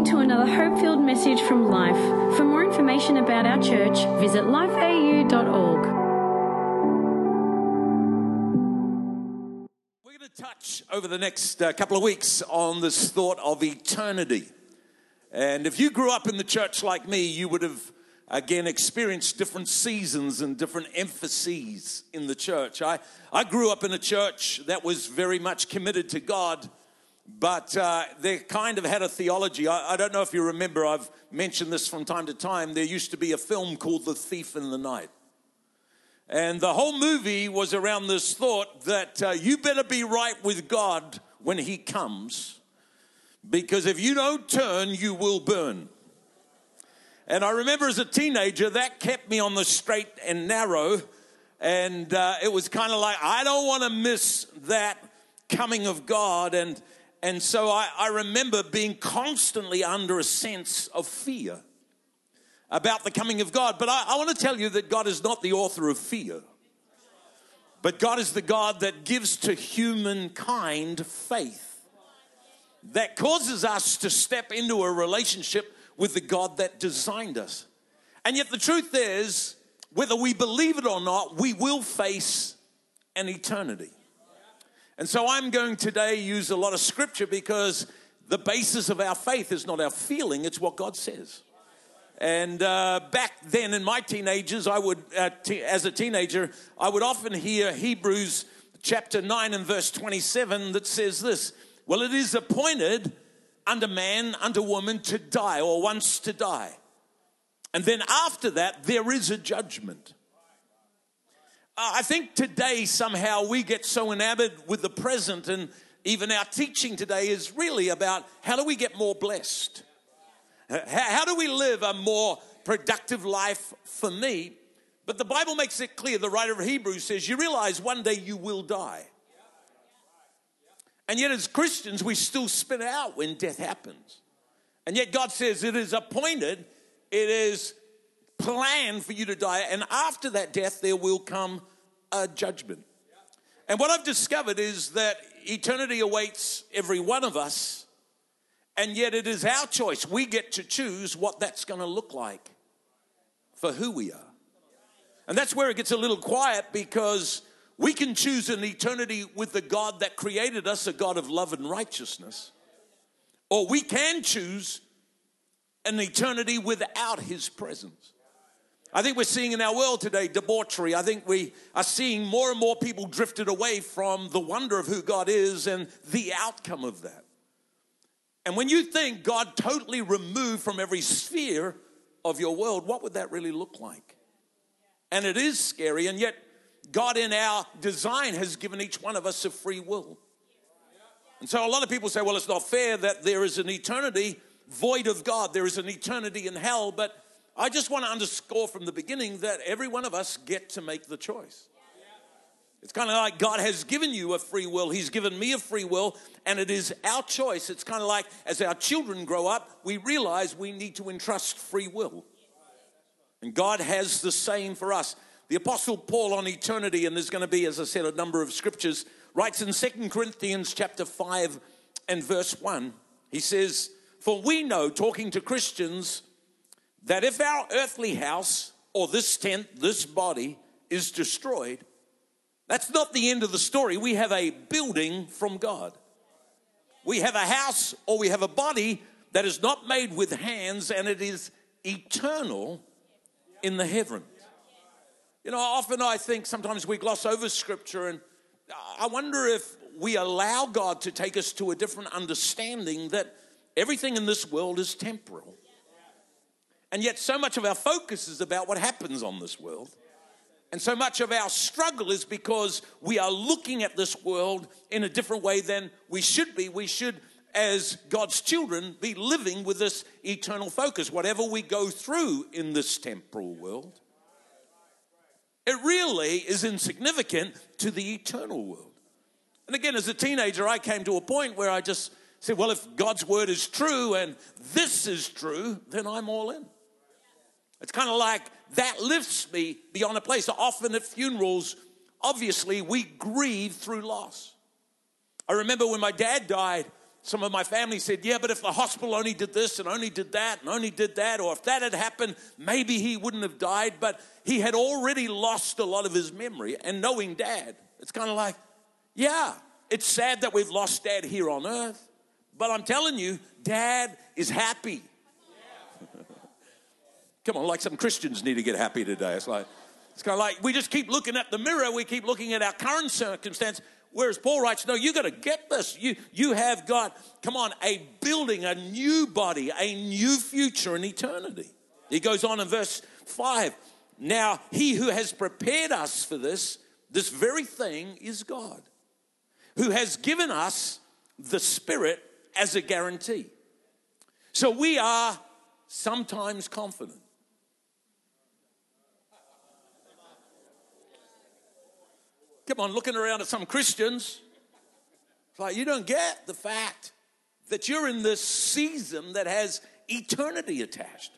listening to another hope filled message from Life. For more information about our church, visit lifeau.org. We're going to touch over the next uh, couple of weeks on this thought of eternity. And if you grew up in the church like me, you would have again experienced different seasons and different emphases in the church. I, I grew up in a church that was very much committed to God, but uh, they kind of had a theology. I, I don't know if you remember, I've mentioned this from time to time. There used to be a film called The Thief in the Night. And the whole movie was around this thought that uh, you better be right with God when He comes, because if you don't turn, you will burn. And I remember as a teenager, that kept me on the straight and narrow. And uh, it was kind of like, I don't want to miss that coming of God. And, and so I, I remember being constantly under a sense of fear about the coming of God. But I, I want to tell you that God is not the author of fear. But God is the God that gives to humankind faith that causes us to step into a relationship with the God that designed us. And yet, the truth is, whether we believe it or not, we will face an eternity. And so, I'm going today use a lot of scripture because the basis of our faith is not our feeling, it's what God says. And uh, back then, in my teenagers, I would, uh, as a teenager, I would often hear Hebrews chapter 9 and verse 27 that says this Well, it is appointed under man, under woman to die, or once to die. And then after that, there is a judgment. Uh, I think today somehow we get so enamored with the present, and even our teaching today is really about how do we get more blessed? How, do we live a more productive life for me? But the Bible makes it clear, the writer of Hebrews says, you realize one day you will die. And yet, as Christians, we still spin out when death happens. And yet, God says it is appointed, it is planned for you to die. And after that death, there will come a judgment. And what I've discovered is that eternity awaits every one of us. And yet, it is our choice. We get to choose what that's going to look like for who we are. And that's where it gets a little quiet because we can choose an eternity with the God that created us, a God of love and righteousness. Or we can choose an eternity without His presence. I think we're seeing in our world today debauchery. I think we are seeing more and more people drifted away from the wonder of who God is and the outcome of that. And when you think God totally removed from every sphere of your world, what would that really look like? And it is scary, and yet God, in our design, has given each one of us a free will. And so a lot of people say, well, it's not fair that there is an eternity void of God, there is an eternity in hell. But I just want to underscore from the beginning that every one of us get to make the choice. It's kind of like God has given you a free will. He's given me a free will, and it is our choice. It's kind of like as our children grow up, we realize we need to entrust free will. And God has the same for us. The Apostle Paul on eternity, and there's going to be, as I said, a number of scriptures, writes in Second Corinthians chapter 5 and verse 1. He says, For we know, talking to Christians, that if our earthly house or this tent, this body, is destroyed, that's not the end of the story. We have a building from God. We have a house or we have a body that is not made with hands and it is eternal in the heavens. You know, often I think sometimes we gloss over scripture, and I wonder if we allow God to take us to a different understanding that everything in this world is temporal. And yet, so much of our focus is about what happens on this world. And so much of our struggle is because we are looking at this world in a different way than we should be. We should, as God's children, be living with this eternal focus. Whatever we go through in this temporal world, it really is insignificant to the eternal world. And again, as a teenager, I came to a point where I just said, well, if God's word is true and this is true, then I'm all in. It's kind of like that lifts me beyond a place. Often at funerals, obviously, we grieve through loss. I remember when my dad died, some of my family said, Yeah, but if the hospital only did this and only did that and only did that, or if that had happened, maybe he wouldn't have died. But he had already lost a lot of his memory. And knowing dad, it's kind of like, Yeah, it's sad that we've lost dad here on earth. But I'm telling you, dad is happy. Come on, like some Christians need to get happy today. It's like, it's kind of like we just keep looking at the mirror, we keep looking at our current circumstance. Whereas Paul writes, no, you got to get this. You, you have got, come on, a building, a new body, a new future in eternity. He goes on in verse 5. Now, he who has prepared us for this, this very thing is God, who has given us the Spirit as a guarantee. So we are sometimes confident. Come on, looking around at some Christians, it's like you don't get the fact that you're in this season that has eternity attached.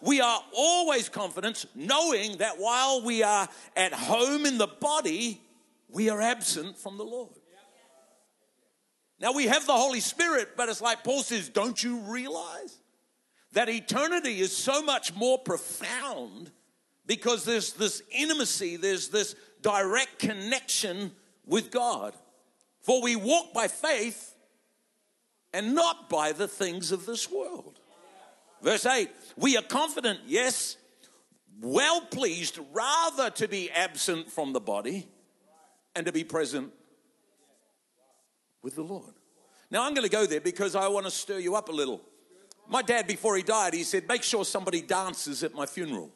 We are always confident, knowing that while we are at home in the body, we are absent from the Lord. Now we have the Holy Spirit, but it's like Paul says, don't you realize that eternity is so much more profound because there's this intimacy, there's this direct connection with God. For we walk by faith and not by the things of this world. Verse 8 We are confident, yes, well pleased, rather to be absent from the body and to be present with the Lord. Now, I'm going to go there because I want to stir you up a little. My dad, before he died, he said, Make sure somebody dances at my funeral.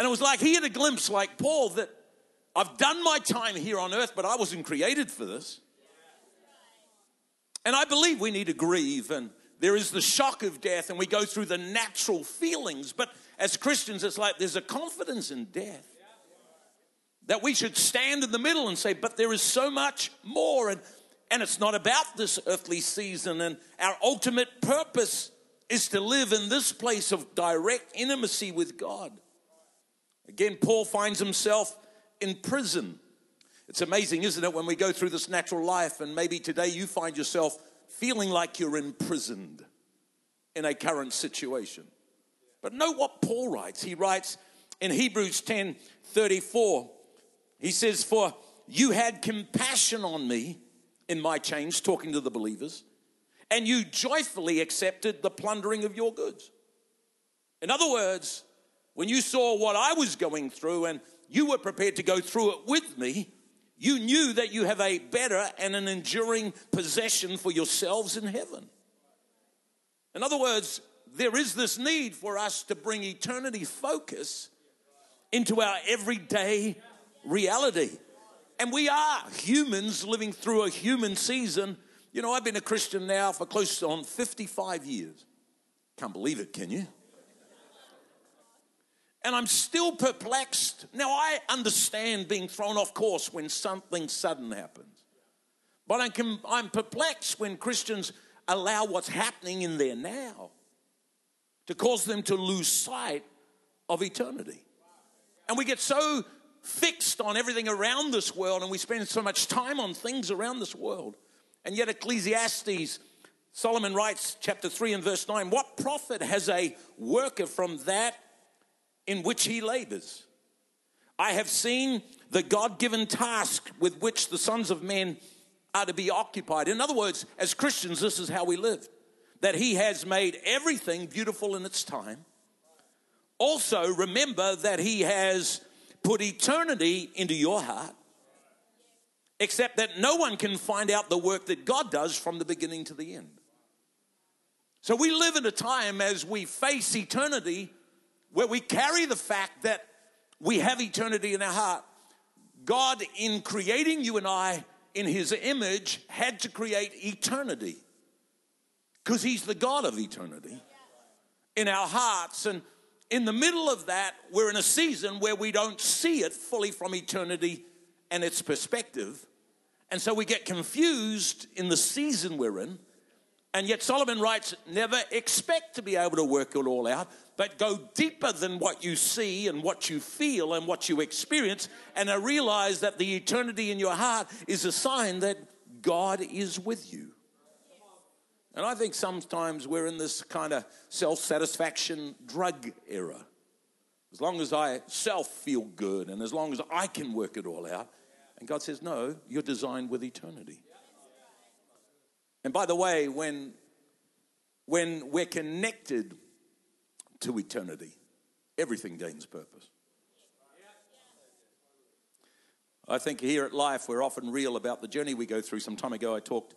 And it was like he had a glimpse, like Paul, that I've done my time here on earth, but I wasn't created for this. And I believe we need to grieve, and there is the shock of death, and we go through the natural feelings. But as Christians, it's like there's a confidence in death that we should stand in the middle and say, But there is so much more. And, and it's not about this earthly season, and our ultimate purpose is to live in this place of direct intimacy with God. Again, Paul finds himself in prison. It's amazing, isn't it, when we go through this natural life, and maybe today you find yourself feeling like you're imprisoned in a current situation. But know what Paul writes. He writes in Hebrews 10 34, he says, For you had compassion on me in my chains, talking to the believers, and you joyfully accepted the plundering of your goods. In other words, when you saw what I was going through and you were prepared to go through it with me, you knew that you have a better and an enduring possession for yourselves in heaven. In other words, there is this need for us to bring eternity focus into our everyday reality. And we are humans living through a human season. You know, I've been a Christian now for close on 55 years. Can't believe it, can you? And I'm still perplexed. Now, I understand being thrown off course when something sudden happens. But I'm, perplexed when Christians allow what's happening in there now to cause them to lose sight of eternity. And we get so fixed on everything around this world and we spend so much time on things around this world. And yet, Ecclesiastes, Solomon writes, chapter 3 and verse 9, what profit has a worker from that in which he labors. I have seen the God given task with which the sons of men are to be occupied. In other words, as Christians, this is how we live that he has made everything beautiful in its time. Also, remember that he has put eternity into your heart, except that no one can find out the work that God does from the beginning to the end. So we live in a time as we face eternity where we carry the fact that we have eternity in our heart. God, in creating you and I in His image, had to create eternity because He's the God of eternity in our hearts. And in the middle of that, we're in a season where we don't see it fully from eternity and its perspective. And so we get confused in the season we're in. And yet Solomon writes, never expect to be able to work it all out but go deeper than what you see and what you feel and what you experience. And I realize that the eternity in your heart is a sign that God is with you. And I think sometimes we're in this kind of self satisfaction drug era. As long as I self feel good and as long as I can work it all out. And God says, No, you're designed with eternity. And by the way, when, when we're connected to eternity, everything gains purpose. I think here at Life, we're often real about the journey we go through. Some time ago, I talked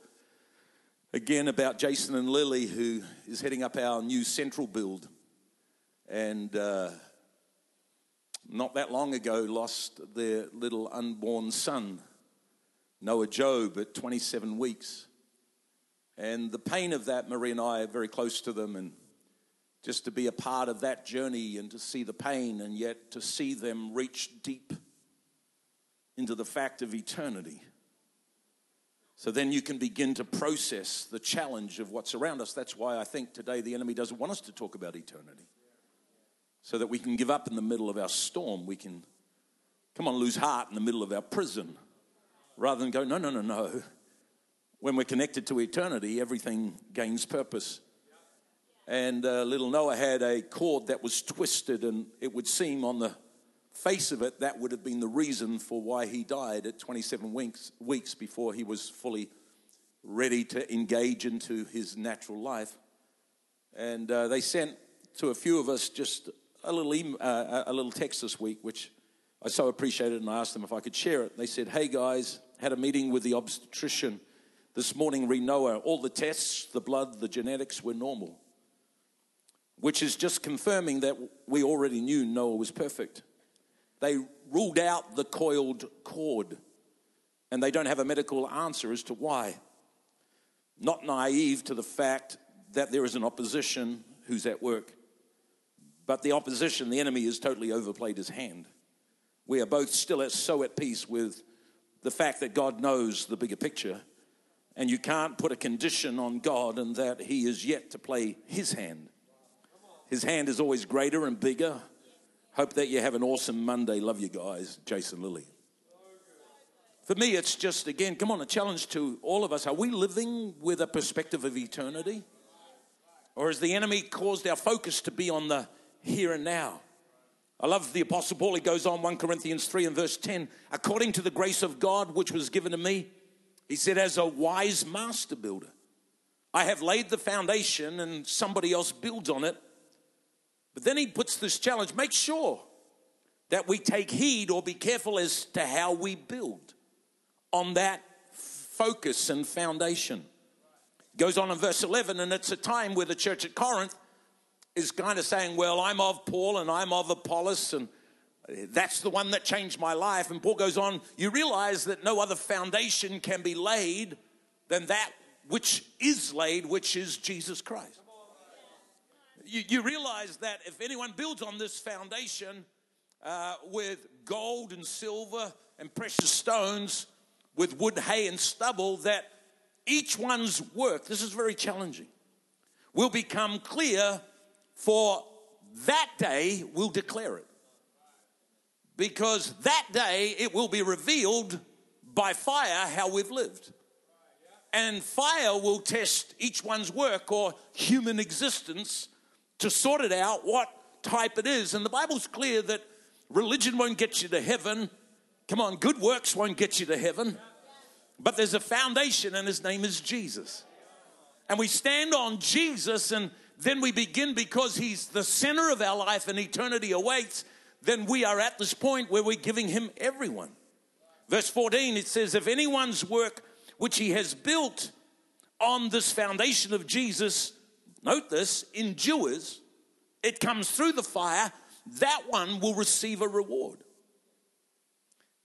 again about Jason and Lily, who is heading up our new central build. And uh, not that long ago, lost their little unborn son, Noah Job, at 27 weeks. And the pain of that, Marie and I are very close to them, and just to be a part of that journey and to see the pain and yet to see them reach deep into the fact of eternity. So then you can begin to process the challenge of what's around us. That's why I think today the enemy doesn't want us to talk about eternity. So that we can give up in the middle of our storm. We can, come on, lose heart in the middle of our prison. Rather than go, no, no, no, no. When we're connected to eternity, everything gains purpose. And uh, little Noah had a cord that was twisted, and it would seem on the face of it, that would have been the reason for why he died at 27 weeks, weeks before he was fully ready to engage into his natural life. And uh, they sent to a few of us just a little, email, uh, a little text this week, which I so appreciated, and I asked them if I could share it. They said, Hey guys, had a meeting with the obstetrician this morning, re Noah. All the tests, the blood, the genetics were normal, which is just confirming that we already knew Noah was perfect. They ruled out the coiled cord, and they don't have a medical answer as to why. Not naive to the fact that there is an opposition who's at work. But the opposition, the enemy, has totally overplayed his hand. We are both still so at peace with the fact that God knows the bigger picture. And you can't put a condition on God and that He is yet to play His hand. His hand is always greater and bigger Hope that you have an awesome Monday. Love you guys. Jason Lily. For me, it's just, again, come on, a challenge to all of us. Are we living with a perspective of eternity? Or has the enemy caused our focus to be on the here and now? I love the Apostle Paul. He goes on 1 Corinthians 3 and verse 10. According to the grace of God which was given to me, he said, as a wise master builder, I have laid the foundation and somebody else builds on it. But then he puts this challenge make sure that we take heed or be careful as to how we build on that focus and foundation. Goes on in verse 11, and it's a time where the church at Corinth is kind of saying, Well, I'm of Paul and I'm of Apollos, and that's the one that changed my life. And Paul goes on, You realize that no other foundation can be laid than that which is laid, which is Jesus Christ you, you realize that if anyone builds on this foundation uh, with gold and silver and precious stones, with wood, hay, and stubble, that each one's work, this is very challenging, will become clear for that day will declare it. Because that day it will be revealed by fire how we've lived. And fire will test each one's work or human existence to sort it out what type it is. And the Bible's clear that religion won't get you to heaven. Come on, good works won't get you to heaven. But there's a foundation, and his name is Jesus. And we stand on Jesus, and then we begin because he's the center of our life and eternity awaits. Then we are at this point where we're giving him everyone. Verse 14, it says, If anyone's work which he has built on this foundation of Jesus note this, endures, it comes through the fire, that one will receive a reward.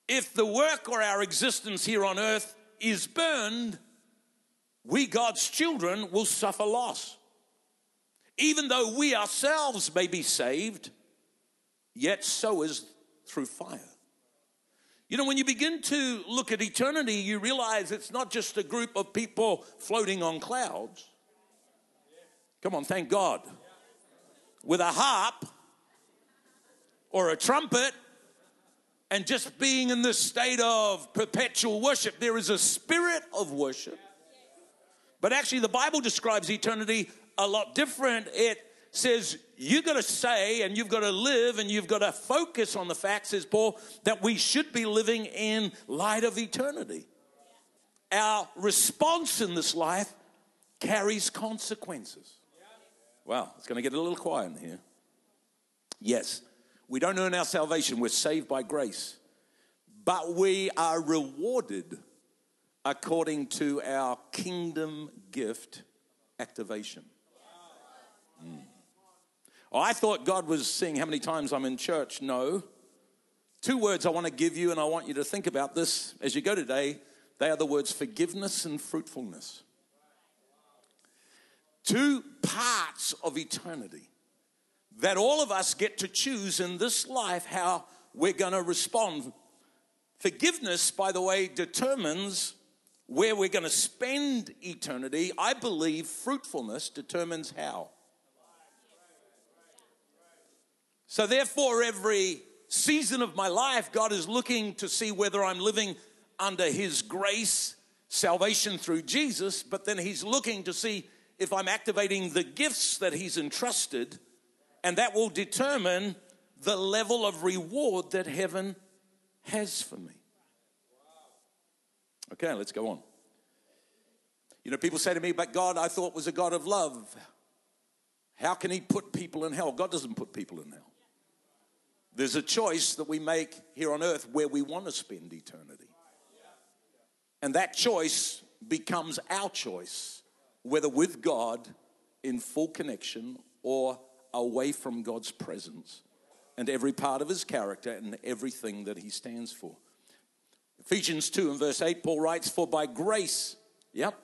If the work or our existence here on earth is burned, we, God's children, will suffer loss. Even though we ourselves may be saved, yet so is through fire. You know, when you begin to look at eternity, you realize it's not just a group of people floating on clouds. Come on, thank God. With a harp or a trumpet and just being in this state of perpetual worship. There is a spirit of worship. But actually, the Bible describes eternity a lot different. It says you've got to say and you've got to live and you've got to focus on the fact, says Paul, that we should be living in light of eternity. Our response in this life carries consequences. Wow, it's going to get a little quiet in here. Yes, we don't earn our salvation, we're saved by grace, but we are rewarded according to our kingdom gift activation. Mm. Oh, I thought God was seeing how many times I'm in church. No. Two words I want to give you, and I want you to think about this as you go today. They are the words forgiveness and fruitfulness. Two parts of eternity that all of us get to choose in this life how we're going to respond. Forgiveness, by the way, determines where we're going to spend eternity. I believe fruitfulness determines how. So, therefore, every season of my life, God is looking to see whether I'm living under His grace, salvation through Jesus, but then He's looking to see if I'm activating the gifts that He's entrusted, and that will determine the level of reward that heaven has for me. Okay, let's go on. You know, people say to me, but God, I thought was a God of love. How can He put people in hell? God doesn't put people in hell. There's a choice that we make here on earth where we want to spend eternity. And that choice becomes our choice, whether with God in full connection or away from God's presence and every part of his character and everything that he stands for. Ephesians 2 and verse 8, Paul writes, For by grace, yep,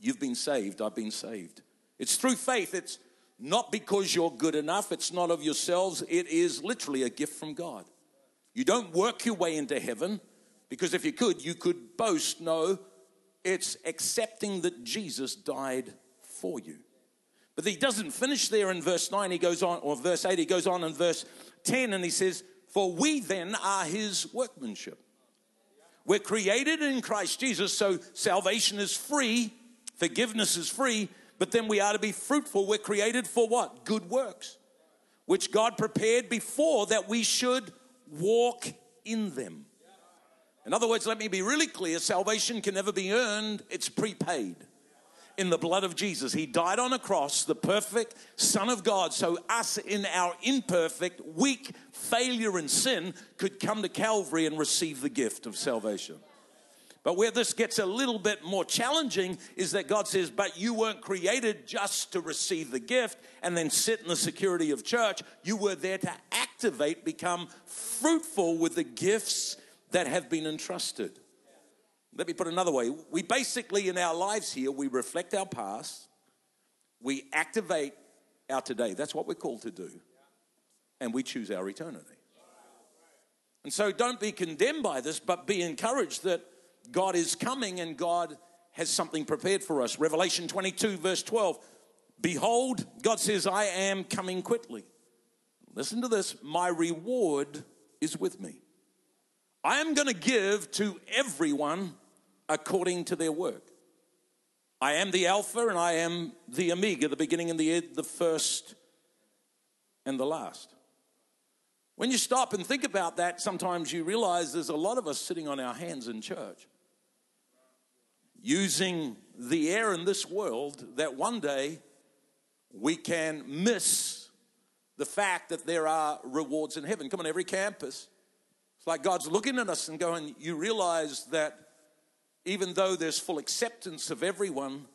you've been saved, I've been saved. It's through faith, it's not because you're good enough, it's not of yourselves, it is literally a gift from God. You don't work your way into heaven because if you could, you could boast. No, it's accepting that Jesus died for you. But he doesn't finish there in verse 9, he goes on, or verse 8, he goes on in verse 10 and he says, For we then are his workmanship. We're created in Christ Jesus, so salvation is free, forgiveness is free, but then we are to be fruitful. We're created for what? Good works, which God prepared before that we should walk in them. In other words, let me be really clear salvation can never be earned, it's prepaid in the blood of Jesus. He died on a cross, the perfect Son of God, so us in our imperfect, weak failure and sin could come to Calvary and receive the gift of salvation. But where this gets a little bit more challenging is that God says, But you weren't created just to receive the gift and then sit in the security of church. You were there to activate, become fruitful with the gifts that have been entrusted. Let me put another way. We basically, in our lives here, we reflect our past, we activate our today. That's what we're called to do. And we choose our eternity. And so don't be condemned by this, but be encouraged that God is coming and God has something prepared for us. Revelation 22, verse 12. Behold, God says, I am coming quickly. Listen to this my reward is with me. I am going to give to everyone according to their work. I am the Alpha and I am the Omega, the beginning and the end, the first and the last. When you stop and think about that, sometimes you realize there's a lot of us sitting on our hands in church using the air in this world that one day we can miss the fact that there are rewards in heaven. Come on, every campus. Like God's looking at us and going, You realize that even though there's full acceptance of everyone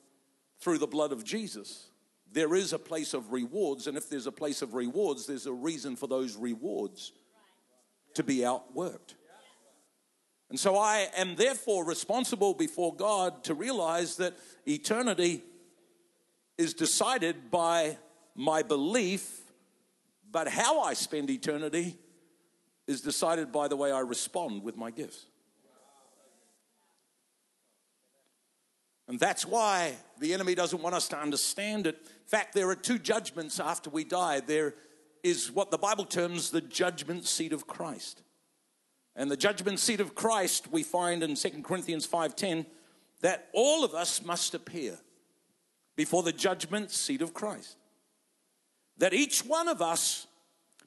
through the blood of Jesus, there is a place of rewards. And if there's a place of rewards, there's a reason for those rewards to be outworked. And so I am therefore responsible before God to realize that eternity is decided by my belief, but how I spend eternity is decided by the way I respond with my gifts. And that's why the enemy doesn't want us to understand it. In fact, there are two judgments after we die. There is what the Bible terms the judgment seat of Christ. And the judgment seat of Christ, we find in 2 Corinthians 5:10 that all of us must appear before the judgment seat of Christ. That each one of us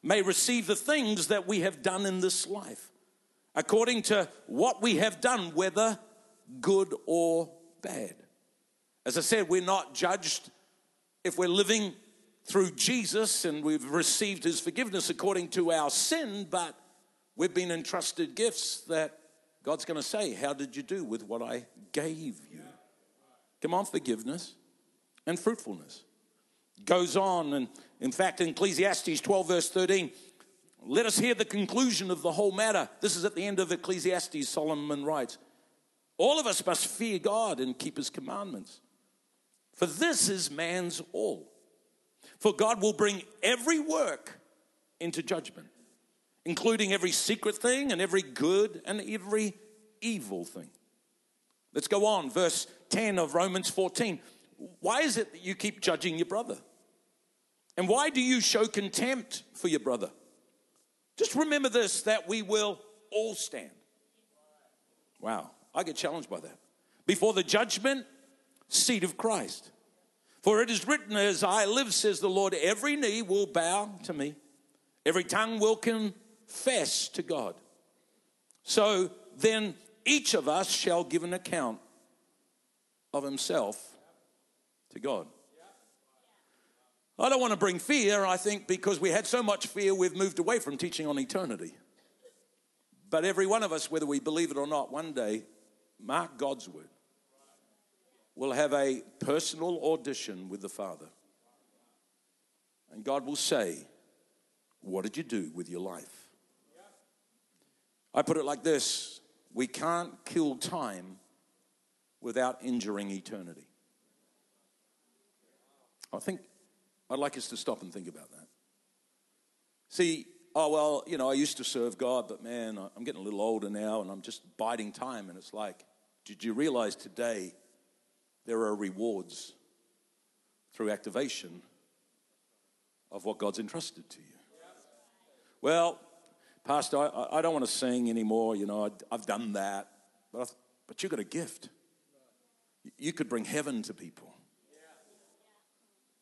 may receive the things that we have done in this life, according to what we have done, whether good or bad. As I said, we're not judged if we're living through Jesus and we've received his forgiveness according to our sin, but we've been entrusted gifts that God's going to say, How did you do with what I gave you? Come on, forgiveness and fruitfulness. Goes on, and in fact, in Ecclesiastes 12, verse 13, let us hear the conclusion of the whole matter. This is at the end of Ecclesiastes, Solomon writes All of us must fear God and keep his commandments, for this is man's all. For God will bring every work into judgment, including every secret thing and every good and every evil thing. Let's go on, verse 10 of Romans 14. Why is it that you keep judging your brother? And why do you show contempt for your brother? Just remember this that we will all stand. Wow, I get challenged by that. Before the judgment seat of Christ. For it is written, As I live, says the Lord, every knee will bow to me, every tongue will confess to God. So then each of us shall give an account of himself to God. I don't want to bring fear, I think, because we had so much fear, we've moved away from teaching on eternity. But every one of us, whether we believe it or not, one day, mark God's word, will have a personal audition with the Father. And God will say, What did you do with your life? I put it like this we can't kill time without injuring eternity. I think I'd like us to stop and think about that. See, oh, well, you know, I used to serve God, but man, I'm getting a little older now and I'm just biding time. And it's like, did you realize today there are rewards through activation of what God's entrusted to you. Well, Pastor, I, I don't want to sing anymore. You know, I, have done that. But, I've, but you've got a gift. You could bring heaven to people.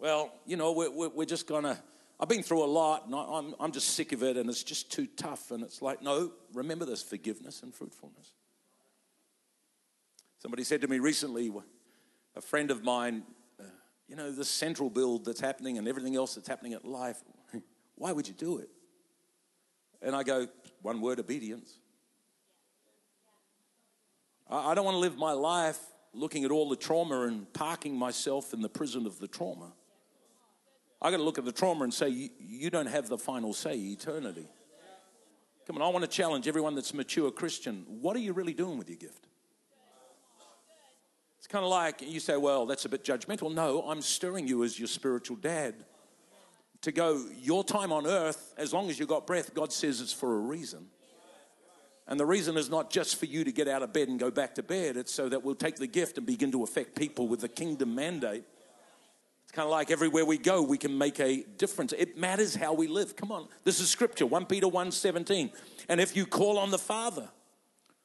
Well, you know, we're, we're just going to. I've been through a lot and I'm, I'm just sick of it and it's just too tough. And it's like, no, remember this forgiveness and fruitfulness. Somebody said to me recently, a friend of mine, uh, you know, this central build that's happening and everything else that's happening at life, why would you do it? And I go, one word obedience. I, I don't want to live my life looking at all the trauma and parking myself in the prison of the trauma. I got to look at the trauma and say, you, you don't have the final say, eternity. Come on, I want to challenge everyone that's mature Christian. What are you really doing with your gift? It's kind of like you say, well, that's a bit judgmental. No, I'm stirring you as your spiritual dad to go, your time on earth, as long as you've got breath, God says it's for a reason. And the reason is not just for you to get out of bed and go back to bed, it's so that we'll take the gift and begin to affect people with the kingdom mandate. Kind of like everywhere we go, we can make a difference. It matters how we live. Come on. This is scripture, 1 Peter 1 17. And if you call on the Father,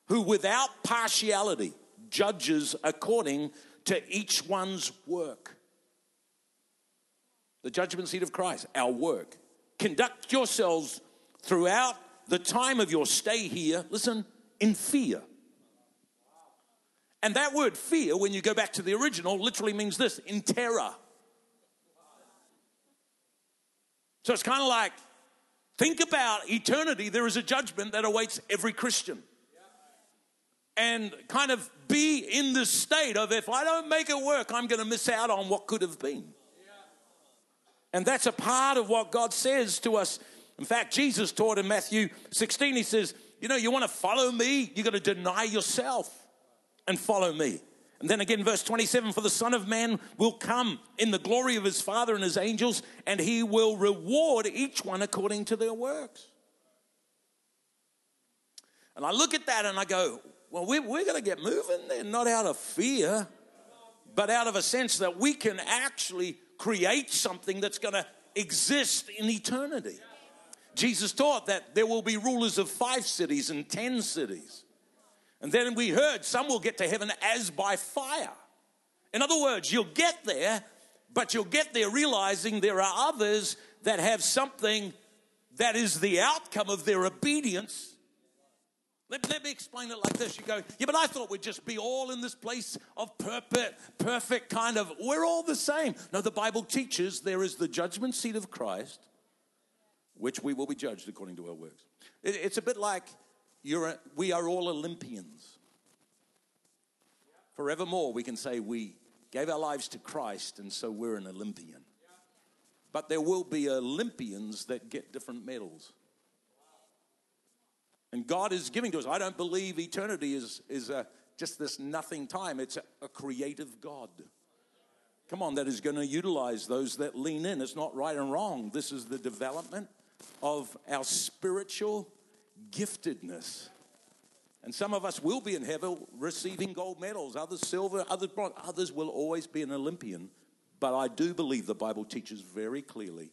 who without partiality, judges according to each one's work. The judgment seat of Christ, our work. Conduct yourselves throughout the time of your stay here, listen, in fear. And that word fear, when you go back to the original, literally means this in terror. So it's kind of like think about eternity. There is a judgment that awaits every Christian and kind of be in the state of if I don't make it work, I'm going to miss out on what could have been. And that's a part of what God says to us. In fact, Jesus taught in Matthew 16, he says, You know, you want to follow me, you got to deny yourself and follow me. And then again, verse 27 For the Son of Man will come in the glory of his Father and his angels, and he will reward each one according to their works. And I look at that and I go, well, we're, we're going to get moving there, not out of fear, but out of a sense that we can actually create something that's going to exist in eternity. Jesus taught that there will be rulers of five cities and ten cities. And then we heard some will get to heaven as by fire. In other words, you'll get there, but you'll get there realizing there are others that have something that is the outcome of their obedience. Let, let, me explain it like this. You go, yeah, but I thought we'd just be all in this place of perfect, perfect kind of, we're all the same. No, the Bible teaches there is the judgment seat of Christ, which we will be judged according to our works. It, it's a bit like you're a, we are all Olympians. Forevermore, we can say we gave our lives to Christ, and so we're an Olympian. But there will be Olympians that get different medals. And God is giving to us. I don't believe eternity is, is a, just this nothing time, it's a, a creative God. Come on, that is going to utilize those that lean in. It's not right and wrong. This is the development of our spiritual giftedness. And some of us will be in heaven receiving gold medals, others silver, others bronze, others will always be an Olympian. But I do believe the Bible teaches very clearly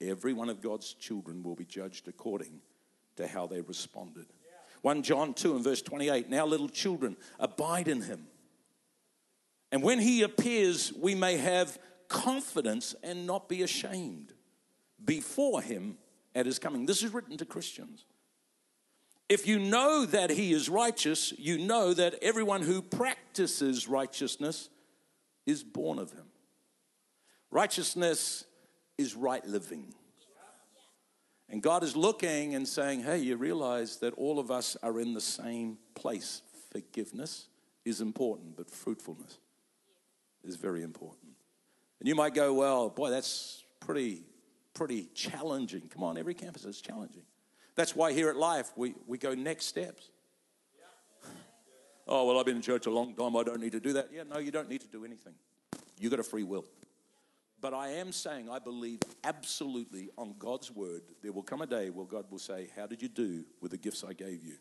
every one of God's children will be judged according to how they responded. 1 John 2 and verse 28 Now, little children, abide in him. And when he appears, we may have confidence and not be ashamed before him at his coming. This is written to Christians. If you know that he is righteous, you know that everyone who practices righteousness is born of him. Righteousness is right living. And God is looking and saying, hey, you realize that all of us are in the same place. Forgiveness is important, but fruitfulness is very important. And you might go, well, boy, that's pretty, pretty challenging. Come on, every campus is challenging. That's why here at Life we, we go next steps. oh, well, I've been in church a long time. I don't need to do that. Yeah, no, you don't need to do anything. You've got a free will. But I am saying I believe absolutely on God's word there will come a day where God will say, How did you do with the gifts I gave you?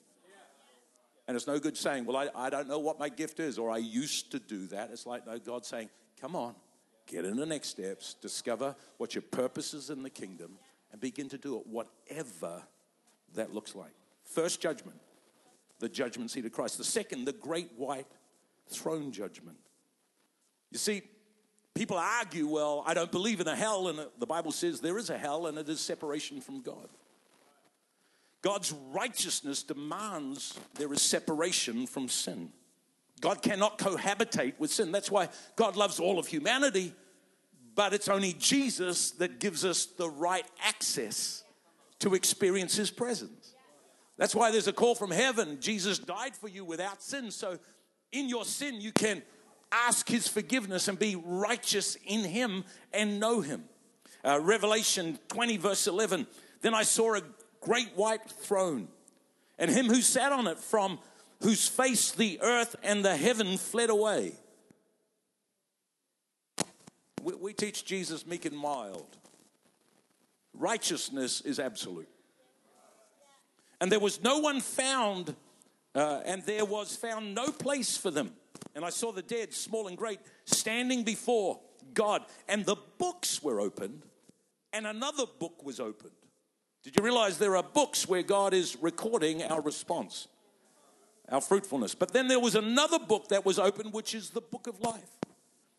And it's no good saying, Well, I, I don't know what my gift is, or I used to do that. It's like, no, God saying, Come on, get in the next steps, discover what your purpose is in the kingdom, and begin to do it, whatever that looks like. First judgment, the judgment seat of Christ. The second, the great white throne judgment. You see, People argue, well, I don't believe in a hell, and the Bible says there is a hell, and it is separation from God. God's righteousness demands there is separation from sin. God cannot cohabitate with sin. That's why God loves all of humanity, but it's only Jesus that gives us the right access to experience his presence. That's why there's a call from heaven. Jesus died for you without sin. So in your sin, you can ask his forgiveness and be righteous in him and know him. Uh, Revelation 20, verse 11. Then I saw a great white throne, and him who sat on it, from whose face the earth and the heaven fled away. We, we teach Jesus meek and mild. Righteousness is absolute. And there was no one found, uh, and there was found no place for them. And I saw the dead, small and great, standing before God. And the books were opened, and another book was opened. Did you realize there are books where God is recording our response, our fruitfulness? But then there was another book that was opened, which is the book of life.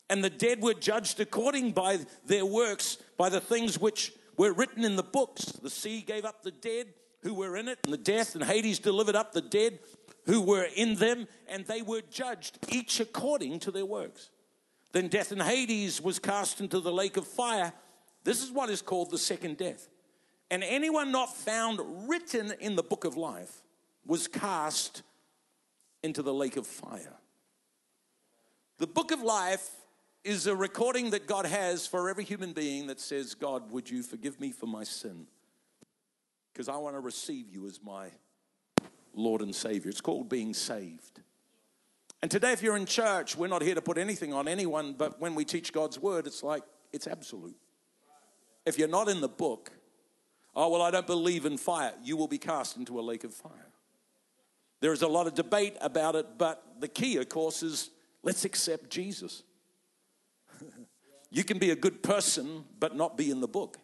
And the dead were judged according by their works, by the things which were written in the books. The sea gave up the dead who were in it, and the death and Hades delivered up the dead who were in them, and they were judged, each according to their works. Then death and Hades was cast into the lake of fire. This is what is called the second death. And anyone not found written in the book of life was cast into the lake of fire. The book of life is a recording that God has for every human being that says, God, would you forgive me for my sin? Because I want to receive you as my Lord and Savior. It's called being saved. And today, if you're in church, we're not here to put anything on anyone, but when we teach God's word, it's like it's absolute. If you're not in the book, oh, well, I don't believe in fire, you will be cast into a lake of fire. There is a lot of debate about it, but the key, of course, is let's accept Jesus. You can be a good person, but not be in the book.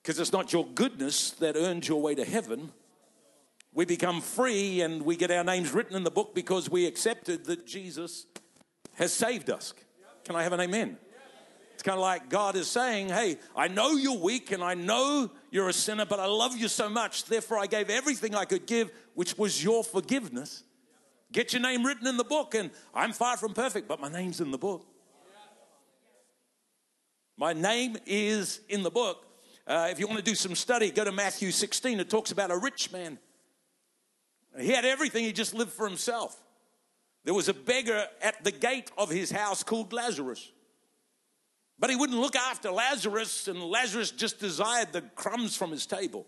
Because it's not your goodness that earned your way to heaven. We become free and we get our names written in the book because we accepted that Jesus has saved us. Can I have an amen? It's kind of like God is saying, Hey, I know you're weak and I know you're a sinner, but I love you so much. Therefore, I gave everything I could give, which was your forgiveness. Get your name written in the book. And I'm far from perfect, but my name's in the book. My name is in the book. Uh, if you want to do some study, go to Matthew 16. It talks about a rich man. He had everything, he just lived for himself. There was a beggar at the gate of his house called Lazarus. But he wouldn't look after Lazarus, and Lazarus just desired the crumbs from his table.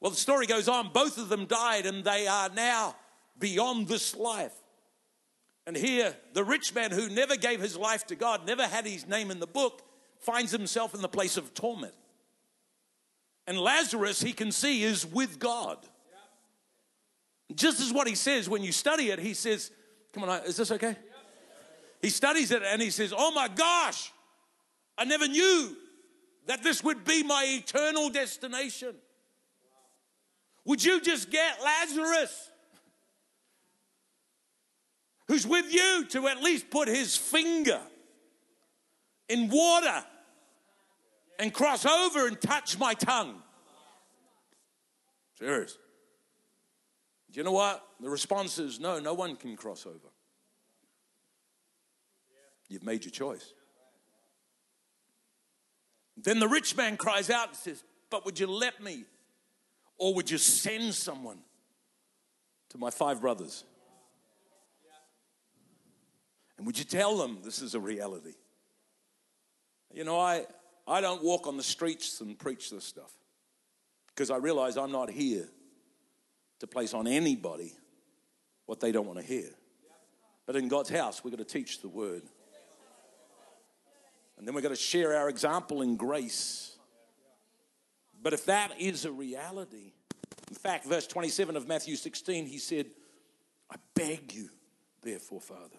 Well, the story goes on. Both of them died, and they are now beyond this life. And here, the rich man who never gave his life to God, never had his name in the book, finds himself in the place of torment. And Lazarus, he can see, is with God. Just as what he says when you study it, he says, Come on, uh, is this okay? He studies it and he says, Oh my gosh, I never knew that this would be my eternal destination. Would you just get Lazarus, who's with you, to at least put his finger in water and cross over and touch my tongue? Serious. Do you know what? The response is no, no one can cross over. You've made your choice. Then the rich man cries out and says, But would you let me? Or would you send someone to my five brothers? And would you tell them this is a reality? You know, I, I don't walk on the streets and preach this stuff because I realize I'm not here to place on anybody what they don't want to hear. But in God's house, we've got to teach the word. And then we've got to share our example in grace. But if that is a reality, in fact, verse 27 of Matthew 16, he said, I beg you, therefore, Father,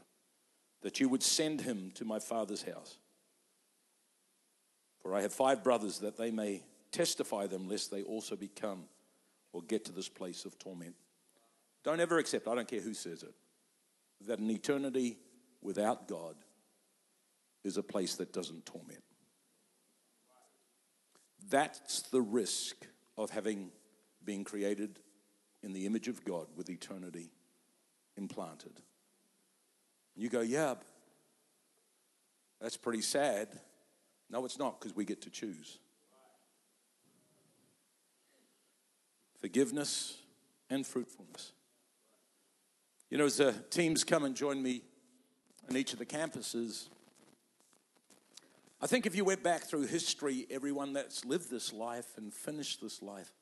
that you would send him to my father's house. For I have five brothers that they may testify them, lest they also become or get to this place of torment. Don't ever accept, I don't care who says it, that an eternity without God is a place that doesn't torment. That's the risk of having been created in the image of God with eternity implanted. You go, yeah, that's pretty sad. No, it's not because we get to choose. forgiveness, and fruitfulness. You know, as the teams come and join me on each of the campuses, I think if you went back through history, everyone that's lived this life and finished this life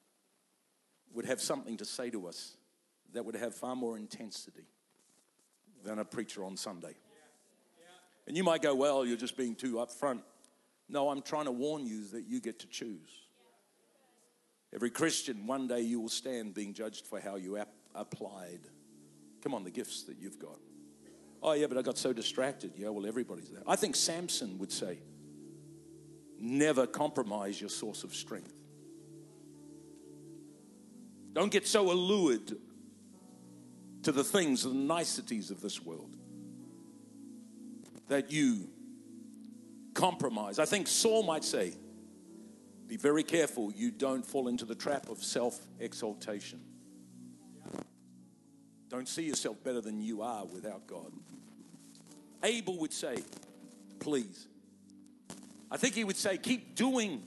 would have something to say to us that would have far more intensity than a preacher on Sunday. And you might go, Well, you're just being too upfront. No, I'm trying to warn you that you get to choose. Every Christian, one day you will stand being judged for how you ap- applied. Come on, the gifts that you've got. Oh, yeah, but I got so distracted. Yeah, well, everybody's there. I think Samson would say, never compromise your source of strength. Don't get so allured to the things, the niceties of this world that you compromise. I think Saul might say, be very careful you don't fall into the trap of self exaltation. Don't see yourself better than you are without God. Abel would say, please. I think he would say, keep doing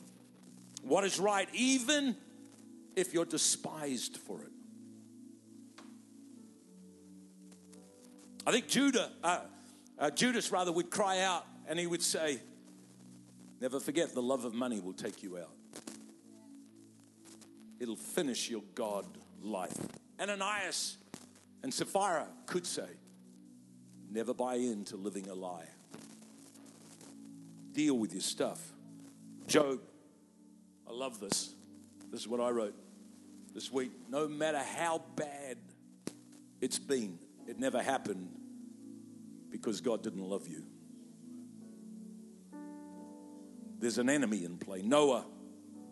what is right, even if you're despised for it. I think Judah, uh, uh, Judas rather, would cry out and he would say, Never forget the love of money will take you out. It'll finish your God life. Ananias and Sapphira could say, Never buy into living a lie. Deal with your stuff. Job, I love this. This is what I wrote this week. No matter how bad it's been, it never happened because God didn't love you. There's an enemy in play. Noah,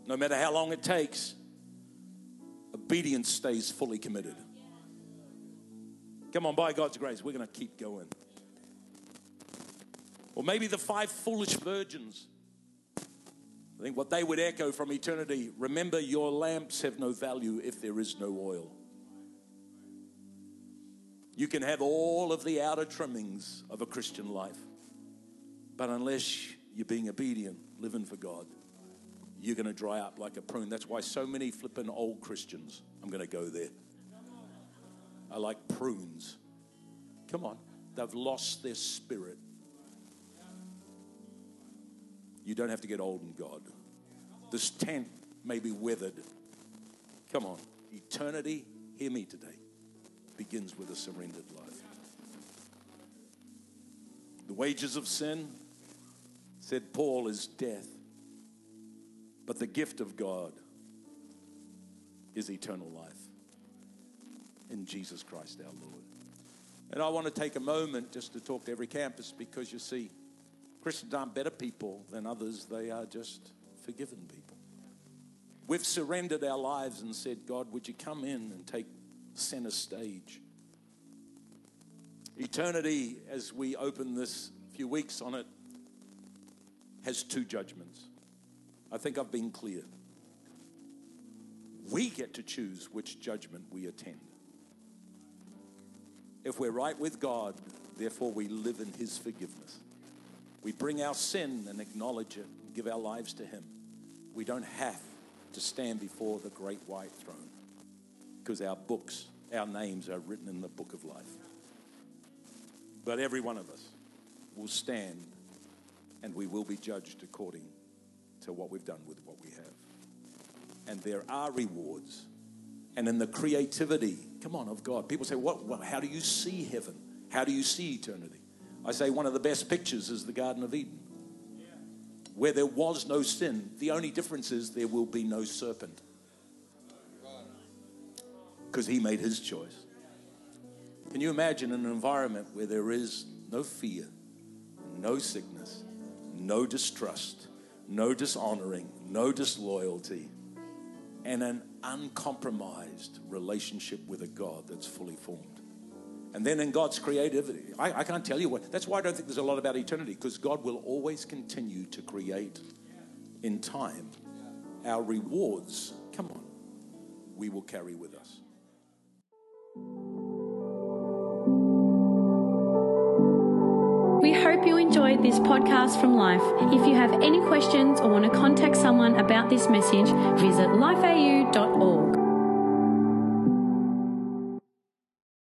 No matter how long it takes, obedience stays fully committed. Come on, by God's grace, we're going to keep going. Or maybe the five foolish virgins. I think what they would echo from eternity remember, your lamps have no value if there is no oil. You can have all of the outer trimmings of a Christian life, but unless you're being obedient, living for God, you're going to dry up like a prune. That's why so many flippin' old Christians, I'm going to go there, are like prunes. Come on, they've lost their spirit. You don't have to get old in God. This tent may be weathered. Come on, eternity, hear me today, begins with a surrendered life. The wages of sin, said Paul, is death. But the gift of God is eternal life in Jesus Christ our Lord. And I want to take a moment just to talk to every campus because you see, Christians aren't better people than others, they are just forgiven people. We've surrendered our lives and said, God, would you come in and take center stage? Eternity, as we open this few weeks on it, has two judgments. I think I've been clear. We get to choose which judgment we attend. If we're right with God, therefore we live in His forgiveness. We bring our sin and acknowledge it, give our lives to Him. We don't have to stand before the great white throne because our books, our names are written in the book of life. But every one of us will stand and we will be judged according to what we've done with what we have. And there are rewards. And in the creativity, come on, of God. People say, what, what, how do you see heaven? How do you see eternity? I say one of the best pictures is the Garden of Eden, where there was no sin. The only difference is there will be no serpent. Because he made his choice. Can you imagine an environment where there is no fear, no sickness, no distrust, no dishonoring, no disloyalty, and an uncompromised relationship with a God that's fully formed. And then in God's creativity, I, I, can't tell you what, that's why I don't think there's a lot about eternity, because God will always continue to create in time. Our rewards, come on, we will carry with us. Enjoyed this podcast from Life. If you have any questions or want to contact someone about this message, visit lifeau.org.